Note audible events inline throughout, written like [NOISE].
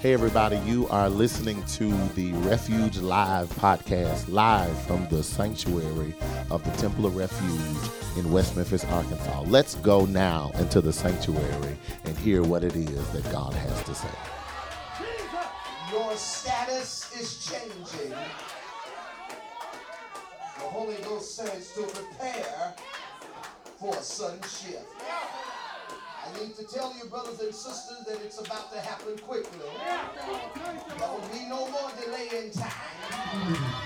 Hey, everybody, you are listening to the Refuge Live podcast, live from the sanctuary of the Temple of Refuge in West Memphis, Arkansas. Let's go now into the sanctuary and hear what it is that God has to say. Your status is changing. The Holy Ghost says to prepare for a sudden shift. I need to tell you, brothers and sisters, that it's about to happen quickly. There will be no more delay in time.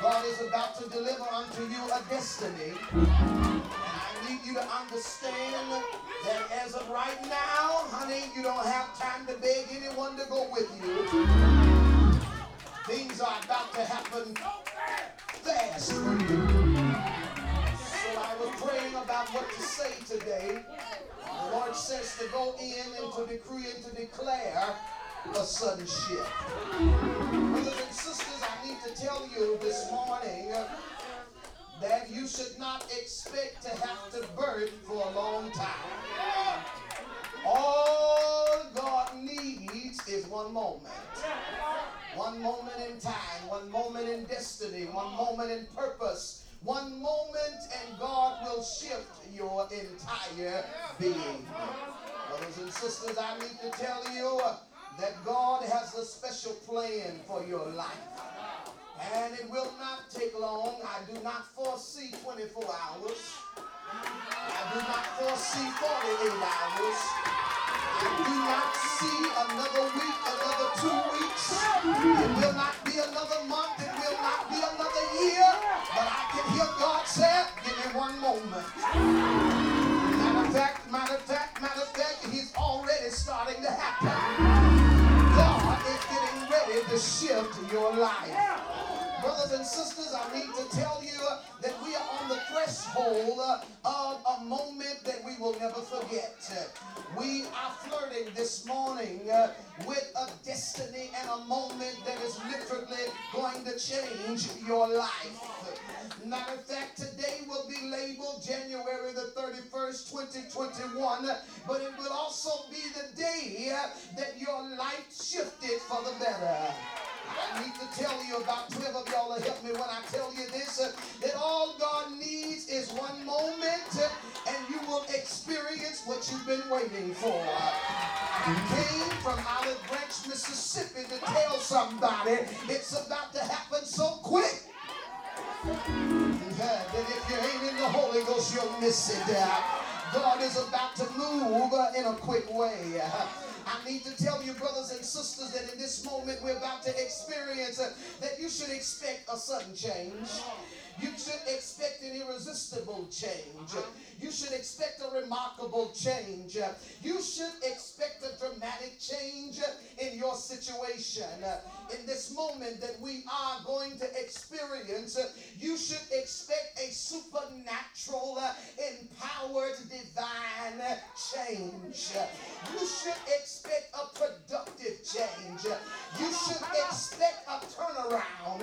God is about to deliver unto you a destiny. And I need you to understand that as of right now, honey, you don't have time to beg anyone to go with you. Things are about to happen fast for you. So I was praying about what to say today. Says to go in and to decree and to declare a sudden shift. Brothers and sisters, I need to tell you this morning that you should not expect to have to birth for a long time. All God needs is one moment. One moment in time, one moment in destiny, one moment in purpose, one moment, and God will shift your entire being. Brothers and sisters, I need to tell you that God has a special plan for your life. And it will not take long. I do not foresee 24 hours. I do not foresee 48 hours. I do not see another week, Matter of fact, matter of fact, matter of fact, he's already starting to happen. God is getting ready to shift your life. Brothers and sisters, I need to tell you forget. We are flirting this morning with a destiny and a moment that is literally going to change your life. Matter of fact, today will be labeled January the 31st, 2021, but it will also be the day that your life shifted for the better. I need to tell you about 12 of y'all to help me when I tell you this uh, that all God needs you've been waiting for. I came from Olive Branch, Mississippi to tell somebody it's about to happen so quick. That if you ain't in the Holy Ghost, you'll miss it. God is about to move in a quick way. I need to tell you, brothers and sisters, that in this moment we're about to experience uh, that you should expect a sudden change. You should expect an irresistible change. You should expect a remarkable change. You should expect a dramatic change in your situation. In this moment that we are going to experience, you should expect a supernatural, empowered, divine change. You should expect a productive change. You should expect a turnaround.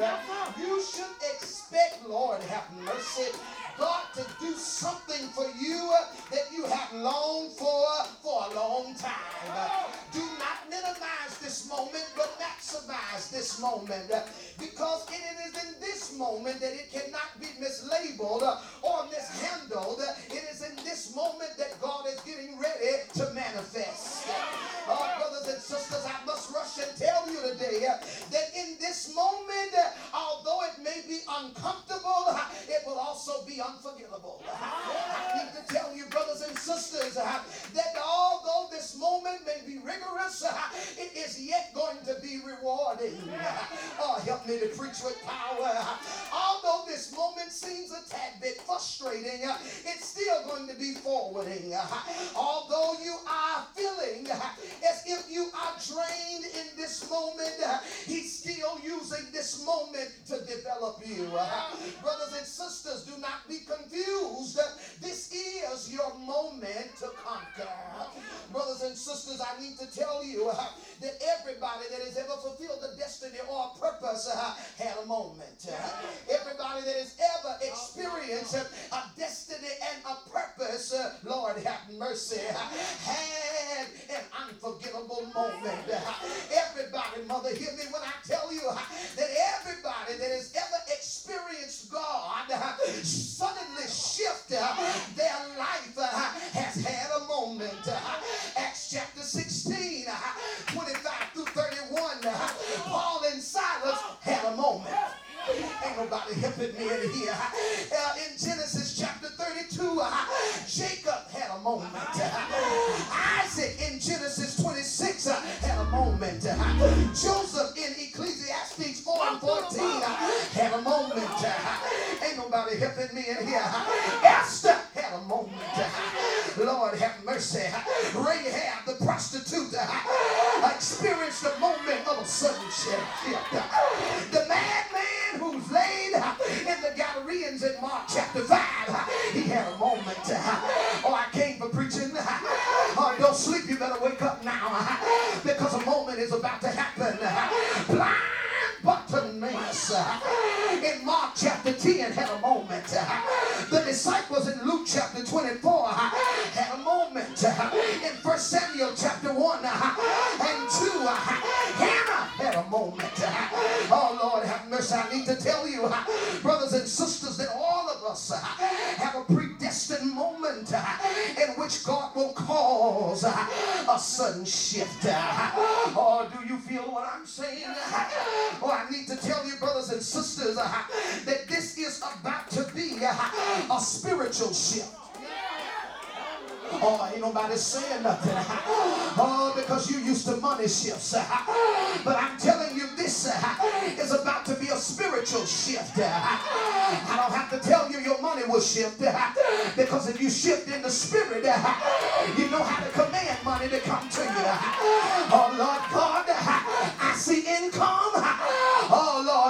You should expect, Lord, have mercy, God to do something for you that you have longed for for a long time. Do not minimize this moment, but maximize this moment because it is in this moment that it cannot be mislabeled or mishandled. It is in this moment that God is getting ready to manifest. Oh, brothers and sisters, I must rush and tell you today that in this moment, although it may be uncomfortable, it will also be unforgettable. [LAUGHS] I need to tell you, brothers and sisters, [LAUGHS] that although this moment may be rigorous, [LAUGHS] it is yet going to be rewarding. Oh, help me to preach with power. Although this moment seems a tad bit frustrating, it's still going to be forwarding. Although you are feeling as if you are drained in this moment, he's still using this moment to develop you. Brothers and sisters, do not be confused. This is your moment to conquer. Brothers and sisters, I need to tell you uh, that everybody that has ever fulfilled a destiny or a purpose uh, had a moment. Uh, everybody that has ever experienced a destiny and a purpose, Lord have mercy, had an unforgettable moment. Uh, hear me when I tell you that everybody that has ever experienced God suddenly shift their life has had a moment. Acts chapter 16, 25 through 31, Paul and Silas had a moment. Ain't nobody helping me in here. Uh, in Genesis chapter 32, uh, Jacob had a moment. Uh, Isaac in Genesis 26 uh, had a moment. Uh, Joseph in Ecclesiastes 4 and 14 uh, had a moment. Nobody helping me in here. Esther had a moment. Lord have mercy. Rahab the prostitute experienced a moment of a sudden shift. The madman who's laid in the Galileans in Mark chapter 5, he had a moment. Oh, I came for preaching. Oh, don't sleep, you better wake up now because a moment is about to 24 had a moment. Uh, in 1 Samuel chapter 1 uh, and 2, uh, Hannah had a moment. Oh Lord, have mercy. I need to tell you, brothers and sisters, that all of us have a predestined moment in which God will cause a sudden shift. Or oh, do you feel what I'm saying? Oh, I need to tell you, brothers and sisters, that this is about to be a spiritual shift. Oh, ain't nobody saying nothing. [LAUGHS] Oh, because you used to money shifts. [LAUGHS] But I'm telling you, this [LAUGHS] is about to be a spiritual shift. I don't have to tell you your money will shift because if you shift in the spirit, you know how to command money to come to you. Oh, Lord God, I see income.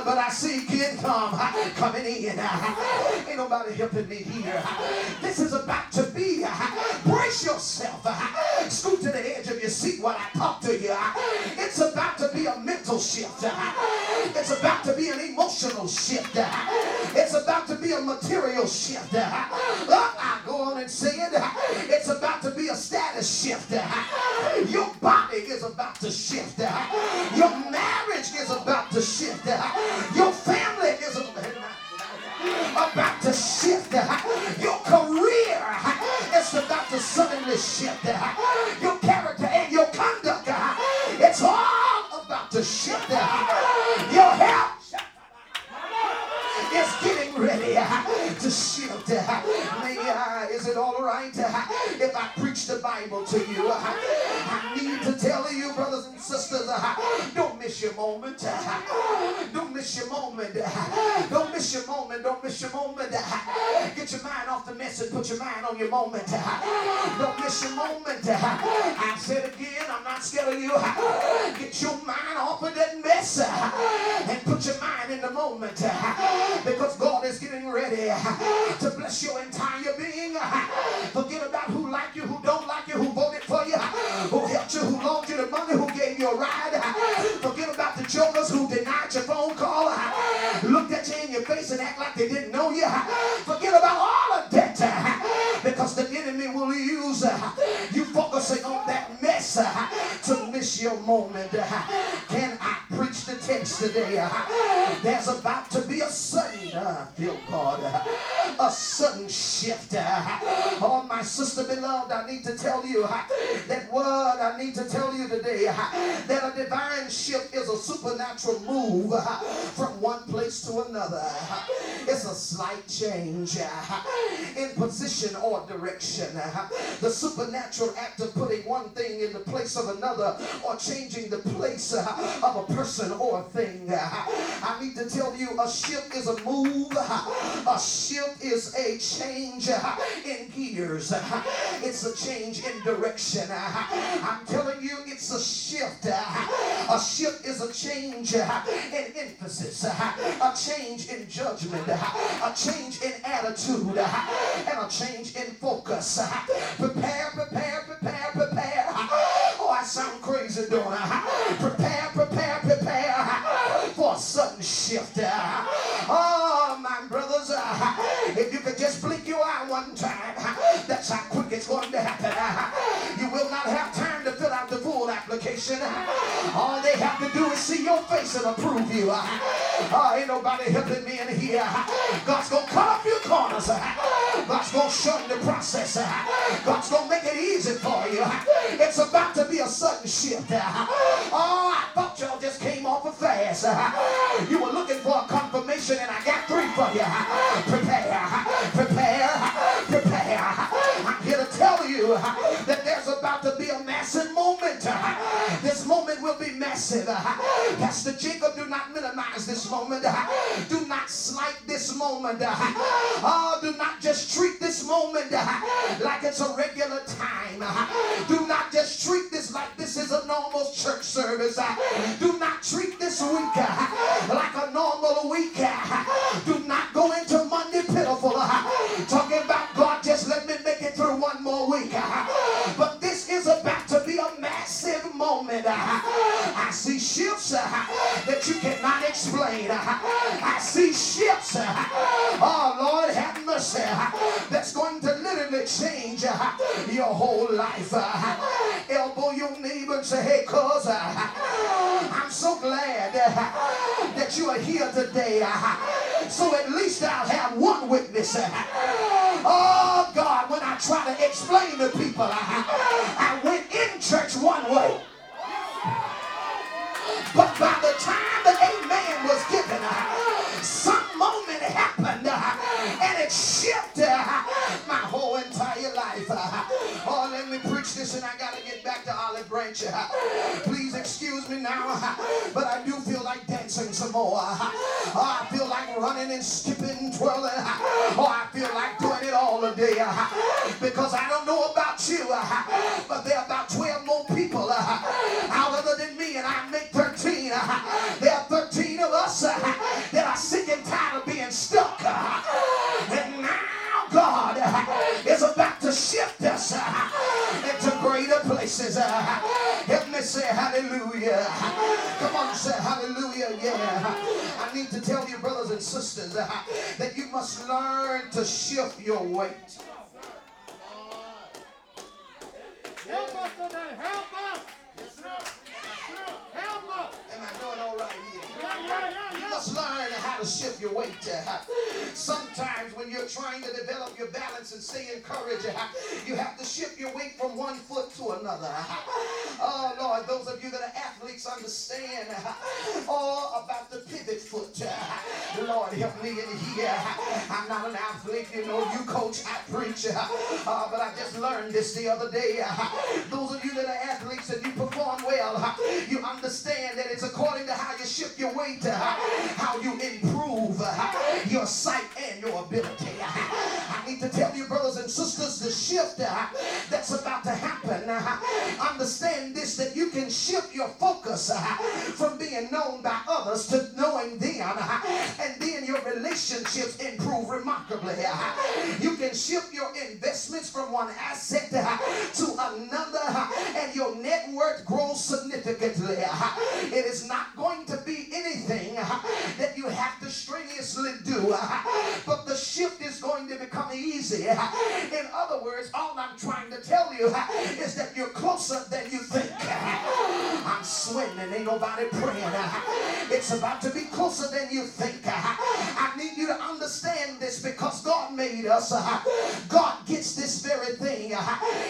But I see income coming in. Ain't nobody helping me here. This is about to be Brace yourself. Scoot to the edge of your seat while I talk to you. It's about to be a mental shift. It's about to be an emotional shift. It's about to be a material shift. And say. It's about to be a status shift. Your body is about to shift. Your marriage is about to shift. Your family is about to shift. Your career is about to suddenly shift. Your character and your conduct, it's all about to shift. Your health is getting ready to shift. May, is it all right if I preach the Bible to you? I need to tell you, brothers and sisters, don't miss your moment. Don't miss your moment. Don't miss your moment. Don't miss your moment. Get your mind off the mess and put your mind on your moment. Don't miss your moment. I said again, I'm not scared of you. Get your mind off of that mess and put your mind in the moment because God is getting ready to bless your entire being. Forget about who like you, who don't like you, who voted for you, who helped you, who loaned you the money, who gave you a ride. Forget about the jokers who denied your phone call, looked at you in your face and act like they didn't know you. Forget about all of that because the enemy will use you focusing on that mess to miss your moment. Can I preach the text today? There's about to be a sudden, uh, feel God, a sudden shift. [LAUGHS] Oh, my sister beloved, I need to tell you [LAUGHS] that word I need to tell you today [LAUGHS] that a divine shift is a supernatural move from one place to another. It's a slight change in position or direction. The supernatural act of putting one thing in the place of another or changing the place of a person or a thing. I need to tell you a shift is a move, a shift is a change uh, in gears, uh, it's a change in direction. Uh, I'm telling you, it's a shift. A shift is a change in emphasis, a change in judgment, a change in attitude, and a change in focus. Prepare, prepare, prepare, prepare. Oh, I sound crazy, don't I? Quick it's going to happen. [LAUGHS] You will not have time to fill out the full application. All they have to do is see your face and approve you. [LAUGHS] Uh, ain't nobody helping me in here. [LAUGHS] God's gonna cut off your corners. God's gonna shorten the process. God's gonna make it easy for you. It's about to be a sudden shift. Oh, I thought y'all just came off of fast. You were looking for a confirmation, and I got three for you. Prepare, will be massive. Pastor Jacob, do not minimize this moment. Do not slight this moment. Oh, do not just treat this moment like it's a regular time. Do not just treat this like this is a normal church service. Do not treat this week like a normal week. Do that you cannot explain. I see ships, oh Lord, have mercy, that's going to literally change your whole life. Elbow your neighbor and say, hey, cuz, I'm so glad that you are here today. So at least I'll have one witness. Oh God, when I try to explain to people, I went in church one way. Dancing some more. Oh, I feel like running and skipping, twirling. Oh, I feel like doing it all the day because I don't know about you, but there are about 12 more people out other than me, and I make 13. There are 13 of us that are sick and tired of being stuck. And now God is about to shift us into greater places. Say hallelujah. Come on, say hallelujah. Yeah. I need to tell you, brothers and sisters, uh, that you must learn to shift your weight. Help us. Help us. Help us. Am I doing all right here? Yeah, yeah, yeah, You yeah. must learn how to shift your weight. Uh, sometimes when you're trying to develop your balance and stay encouraged, uh, you have to shift your weight from one foot to another. Uh, oh Lord, those of you that are athletes understand all about the pivot foot. Lord, help me in here. I'm not an athlete, you know, you coach, I preach. Uh, but I just learned this the other day. Those of you that are athletes and you perform well, you understand that it's according to how you shift your weight, how you improve Uh, your sight and your ability. Uh, I need to tell you, brothers and sisters, the shift uh, that's about to happen. Understand this that you can shift your focus from being known by others to knowing them, and then your relationships improve remarkably. You can shift your investments from one asset to another, and your net worth grows significantly. It is not going to be [LAUGHS] but the shift is going to become easy. In other words, all I'm trying to tell you [LAUGHS] is that you're closer than you think. Sweating and ain't nobody praying. It's about to be closer than you think. I need you to understand this because God made us. God gets this very thing.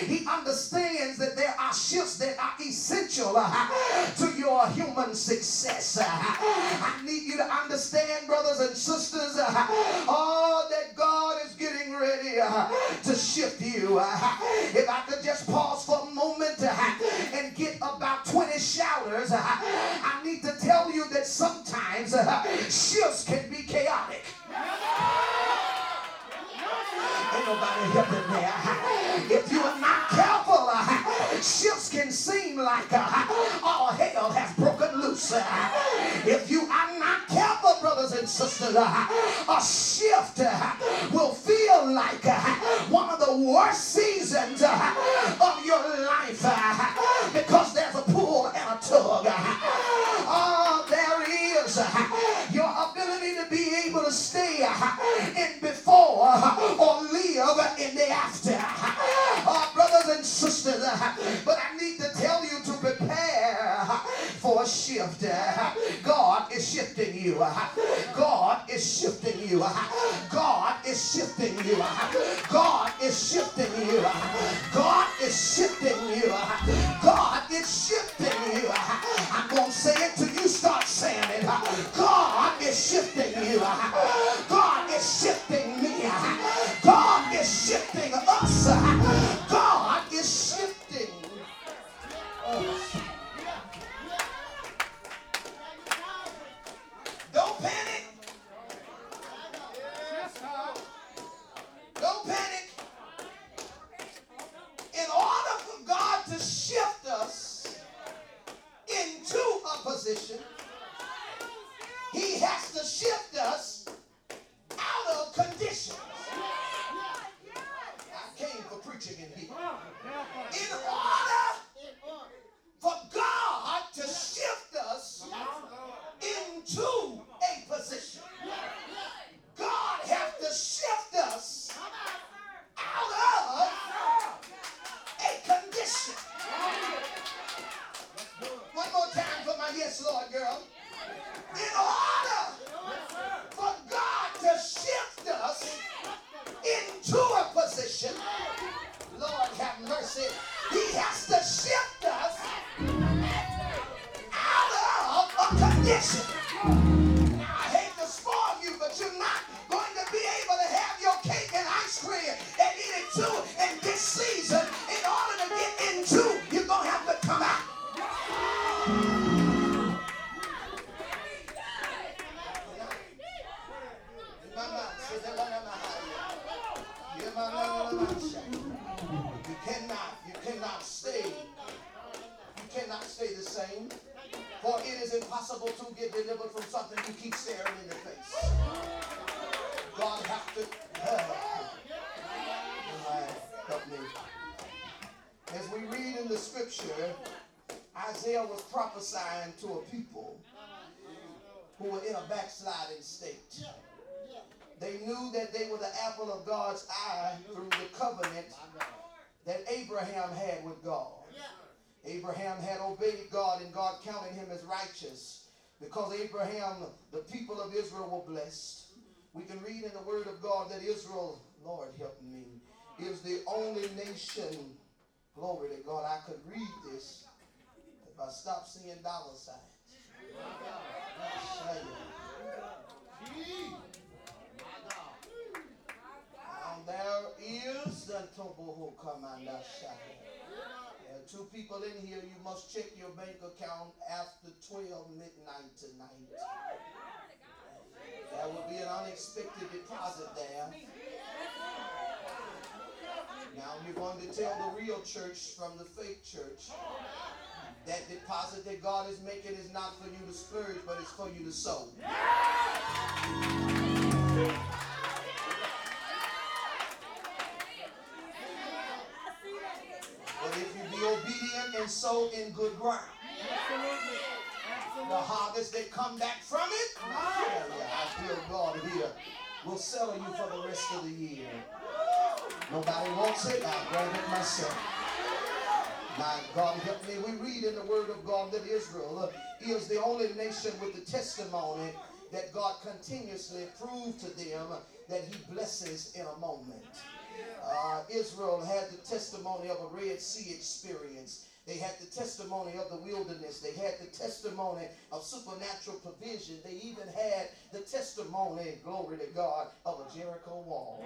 He understands that there are shifts that are essential to your human success. I need you to understand, brothers and sisters, all that God is getting ready to shift you. If I could just pause 20 shouters, I need to tell you that sometimes shifts can be chaotic. Ain't nobody helping there. If you are not careful, uh, shifts can seem like uh, all hell has broken loose. Uh, If you are not careful, brothers and sisters, uh, a shift uh, will feel like uh, one of the worst seasons uh, of your life in before uh, or live in the after. Uh, brothers and sisters, uh, but I need to tell you to prepare uh, for a shift. Uh, God is shifting you. Uh, God is shifting you. God is shifting you. God is shifting you. God is shifting you. God is shifting you. I'm going to say it till you start saying it. God is shifting you. State. They knew that they were the apple of God's eye through the covenant that Abraham had with God. Abraham had obeyed God and God counted him as righteous because Abraham, the people of Israel were blessed. We can read in the word of God that Israel, Lord help me, is the only nation, glory to God, I could read this if I stop seeing dollar signs. Now there is the There are two people in here. You must check your bank account after 12 midnight tonight. There will be an unexpected deposit there. Now you're going to tell the real church from the fake church that deposit that God is making is not for you to splurge, but it's for you to sow. But if you be obedient and sow in good ground, the harvest that come back from it, I feel God here, will settle you for the rest of the year. Nobody wants it, I'll grab it myself. My God, help me. We read in the Word of God that Israel uh, is the only nation with the testimony that God continuously proved to them that He blesses in a moment. Uh, Israel had the testimony of a Red Sea experience. They had the testimony of the wilderness. They had the testimony of supernatural provision. They even had the testimony, glory to God, of a Jericho wall.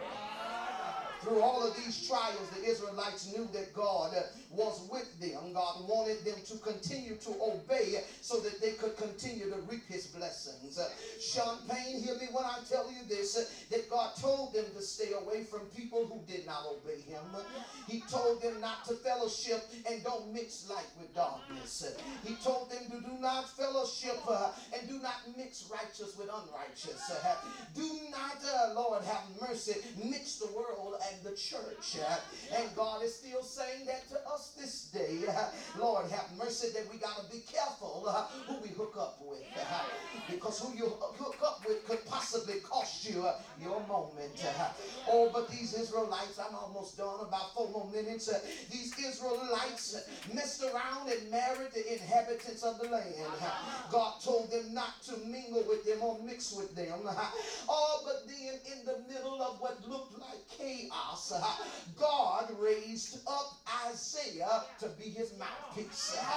Through all of these trials, the Israelites knew that God uh, was with them. God wanted them to continue to obey so that they could continue to reap his blessings. Uh, Sean Payne, hear me when I tell you this uh, that God told them to stay away from people who did not obey him. He told them not to fellowship and don't mix light with darkness. He told them to do not fellowship and do not mix righteous with unrighteous. Do not, uh, Lord, have mercy, mix the world and the church. And God is still saying that to us this day. Lord, have mercy that we got to be careful uh, who we hook up with. Because who you hook up with could possibly cost you uh, your moment. Oh, but these Israelites, I'm almost done, about four more minutes. These Israelites messed around and married the inhabitants of the land. God told them not to mingle with them or mix with them. Oh, but then in the middle of what looked like chaos, [LAUGHS] God raised up Isaiah to be his mouthpiece. [LAUGHS]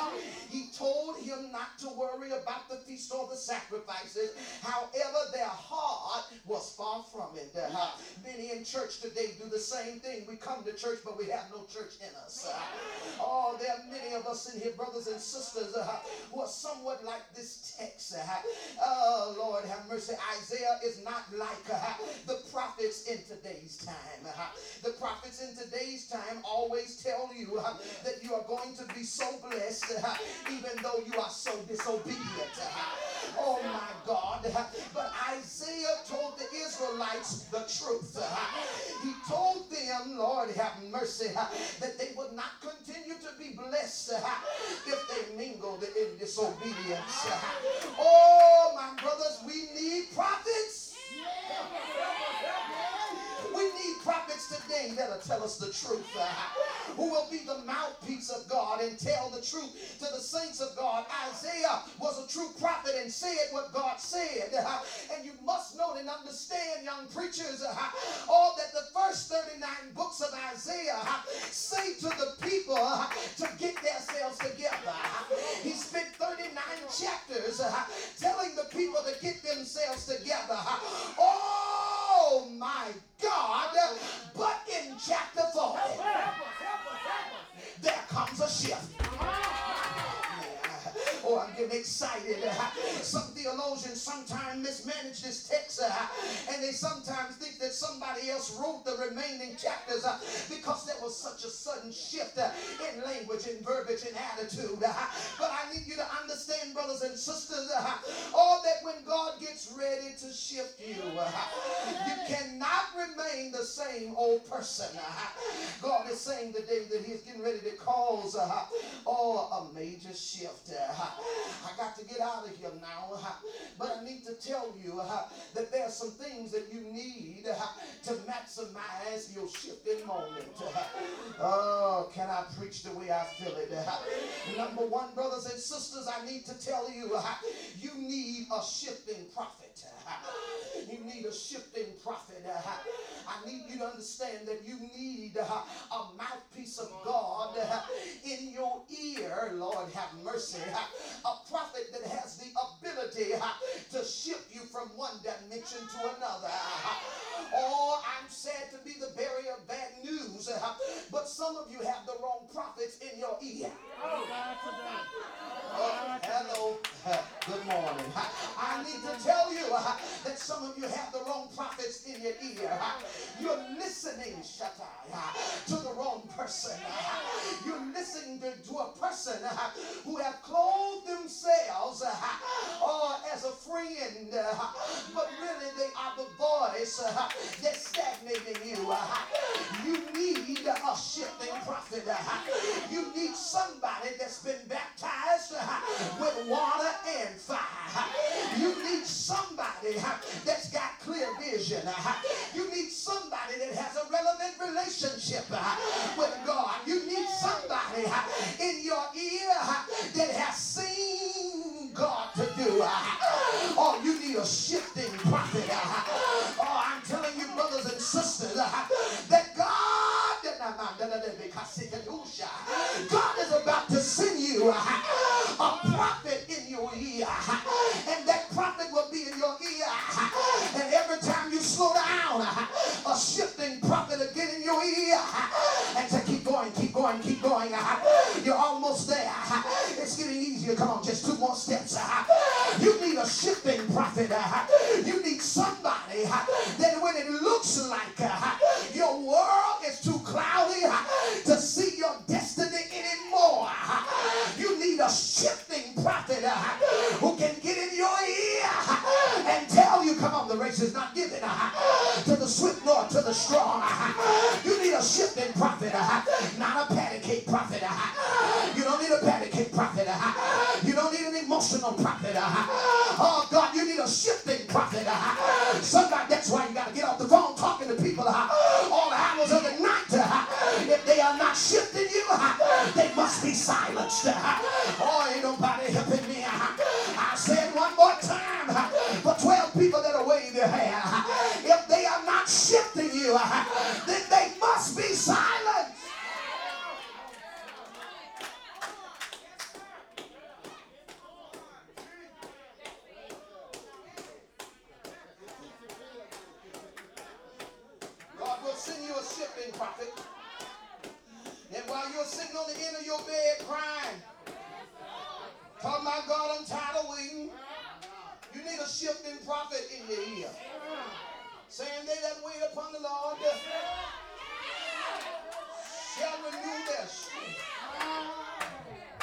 He told him not to worry about the feast or the sacrifices. However, their heart was far from it. [LAUGHS] Many in church today do the same thing. We come to church, but we have no church in us. Oh, there are many of us in here, brothers and sisters, who are somewhat like this text. Oh, Lord, have mercy. Isaiah is not like the prophets in today's time. The prophets in today's time always tell you uh, that you are going to be so blessed uh, even though you are so disobedient. Uh, oh my God. But Isaiah told the Israelites the truth. He told them, Lord, have mercy, that they would not continue to be blessed if they mingled in disobedience. Oh, my brothers, we need prophets. We need prophets today that'll tell us the truth, uh, who will be the mouthpiece of God and tell the truth to the saints of God. Isaiah was a true prophet and said what God said. Uh, and you must know and understand, young preachers, uh, all that the first 39 books of Isaiah uh, say to the people uh, to get themselves together. He spent 39 chapters uh, telling the people to get themselves together. Oh my God. But in chapter 4, there comes a shift. Oh, I'm getting excited. [LAUGHS] Some theologians sometimes mismanage this text uh, and they sometimes think that somebody else wrote the remaining chapters uh, because there was such a sudden shift uh, in language and verbiage and attitude. But I need you to understand, brothers and sisters, all that when God gets ready to shift you, you cannot remain the same old person. God is saying today that He's getting ready to cause oh, a major shift. I got to get out of here now. But I need to tell you that there are some things that you need to maximize your shifting moment. Oh, can I preach the way I feel it? Number one, brothers and sisters, I need to tell you, you need a shifting prophet. You need a shifting prophet. I need you to understand that you need a mouthpiece of God in your ear. Lord, have mercy. A prophet that has the ability to shift you from one dimension to another. Oh, I'm sad to be the bearer of bad news, but some of you have the wrong prophets in your ear. Oh, hello. [LAUGHS] Good morning. [LAUGHS] I need to tell you [LAUGHS] that some of you have the wrong prophets in your ear. You're listening, Shatai, to the wrong person. You're listening to, a person who have clothed themselves uh, as a friend, but really they are the voice that's stagnating you. You a shifting prophet. Uh, you need somebody that's been baptized uh, with water and fire. You need somebody uh, that's got clear vision. You need somebody that has a relevant relationship with God. You need somebody in your ear that has seen God to do. Oh, you need a shifting prophet. Not a patty cake prophet. Uh, you don't need a patty cake prophet. Uh, you don't need an emotional prophet. Uh, oh, God, you need a shifting prophet. Somebody, that's why you got to get off the phone talking to people all hours of the night. If they are not shifting you, they must be silenced. Oh, ain't nobody prophet in your ear. Saying they that wait upon the Lord shall renew their strength.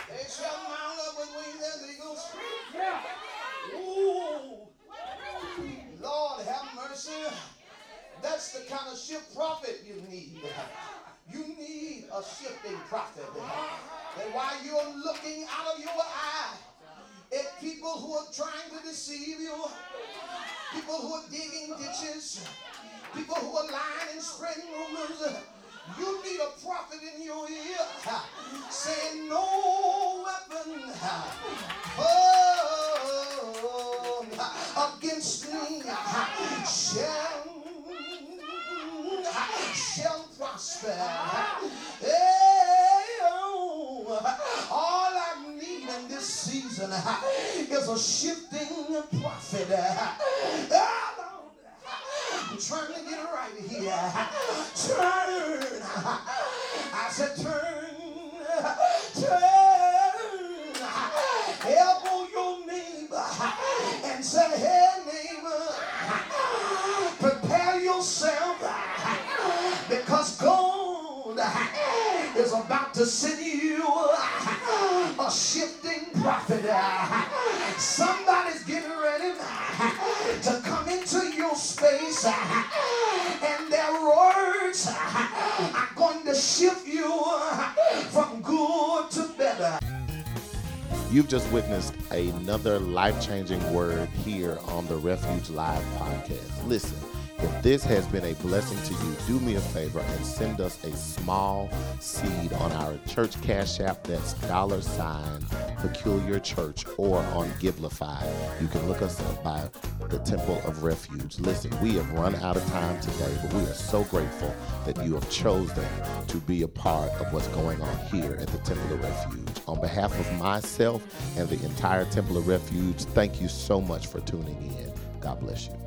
They shall mount up with wings as eagles. Ooh. Lord have mercy. That's the kind of shift prophet you need. You need a shifting prophet. And while you're looking out of your eye at people who are trying to deceive you, people who are digging ditches, people who are lying and spreading rumors, you need a prophet in your ear. Saying, No weapon against me shall shall prosper. Hey, oh, all I need in this season is [LAUGHS] a shifting prophet. [LAUGHS] Ah, I'm trying to get it right here. [LAUGHS] Turn. I said turn. Turn. Elbow your neighbor and say, hey neighbor, prepare yourself because God is about to send you a shifting prophet. Somebody's getting ready to come into your space, and their words are going to shift you from good to better. You've just witnessed another life changing word here on the Refuge Live podcast. Listen, if this has been a blessing to you, do me a favor and send us a small seed on our church cash app that's dollar sign peculiar church or on Givelify. You can look us up by the Temple of Refuge. Listen, we have run out of time today, but we are so grateful that you have chosen to be a part of what's going on here at the Temple of Refuge. On behalf of myself and the entire Temple of Refuge, thank you so much for tuning in. God bless you.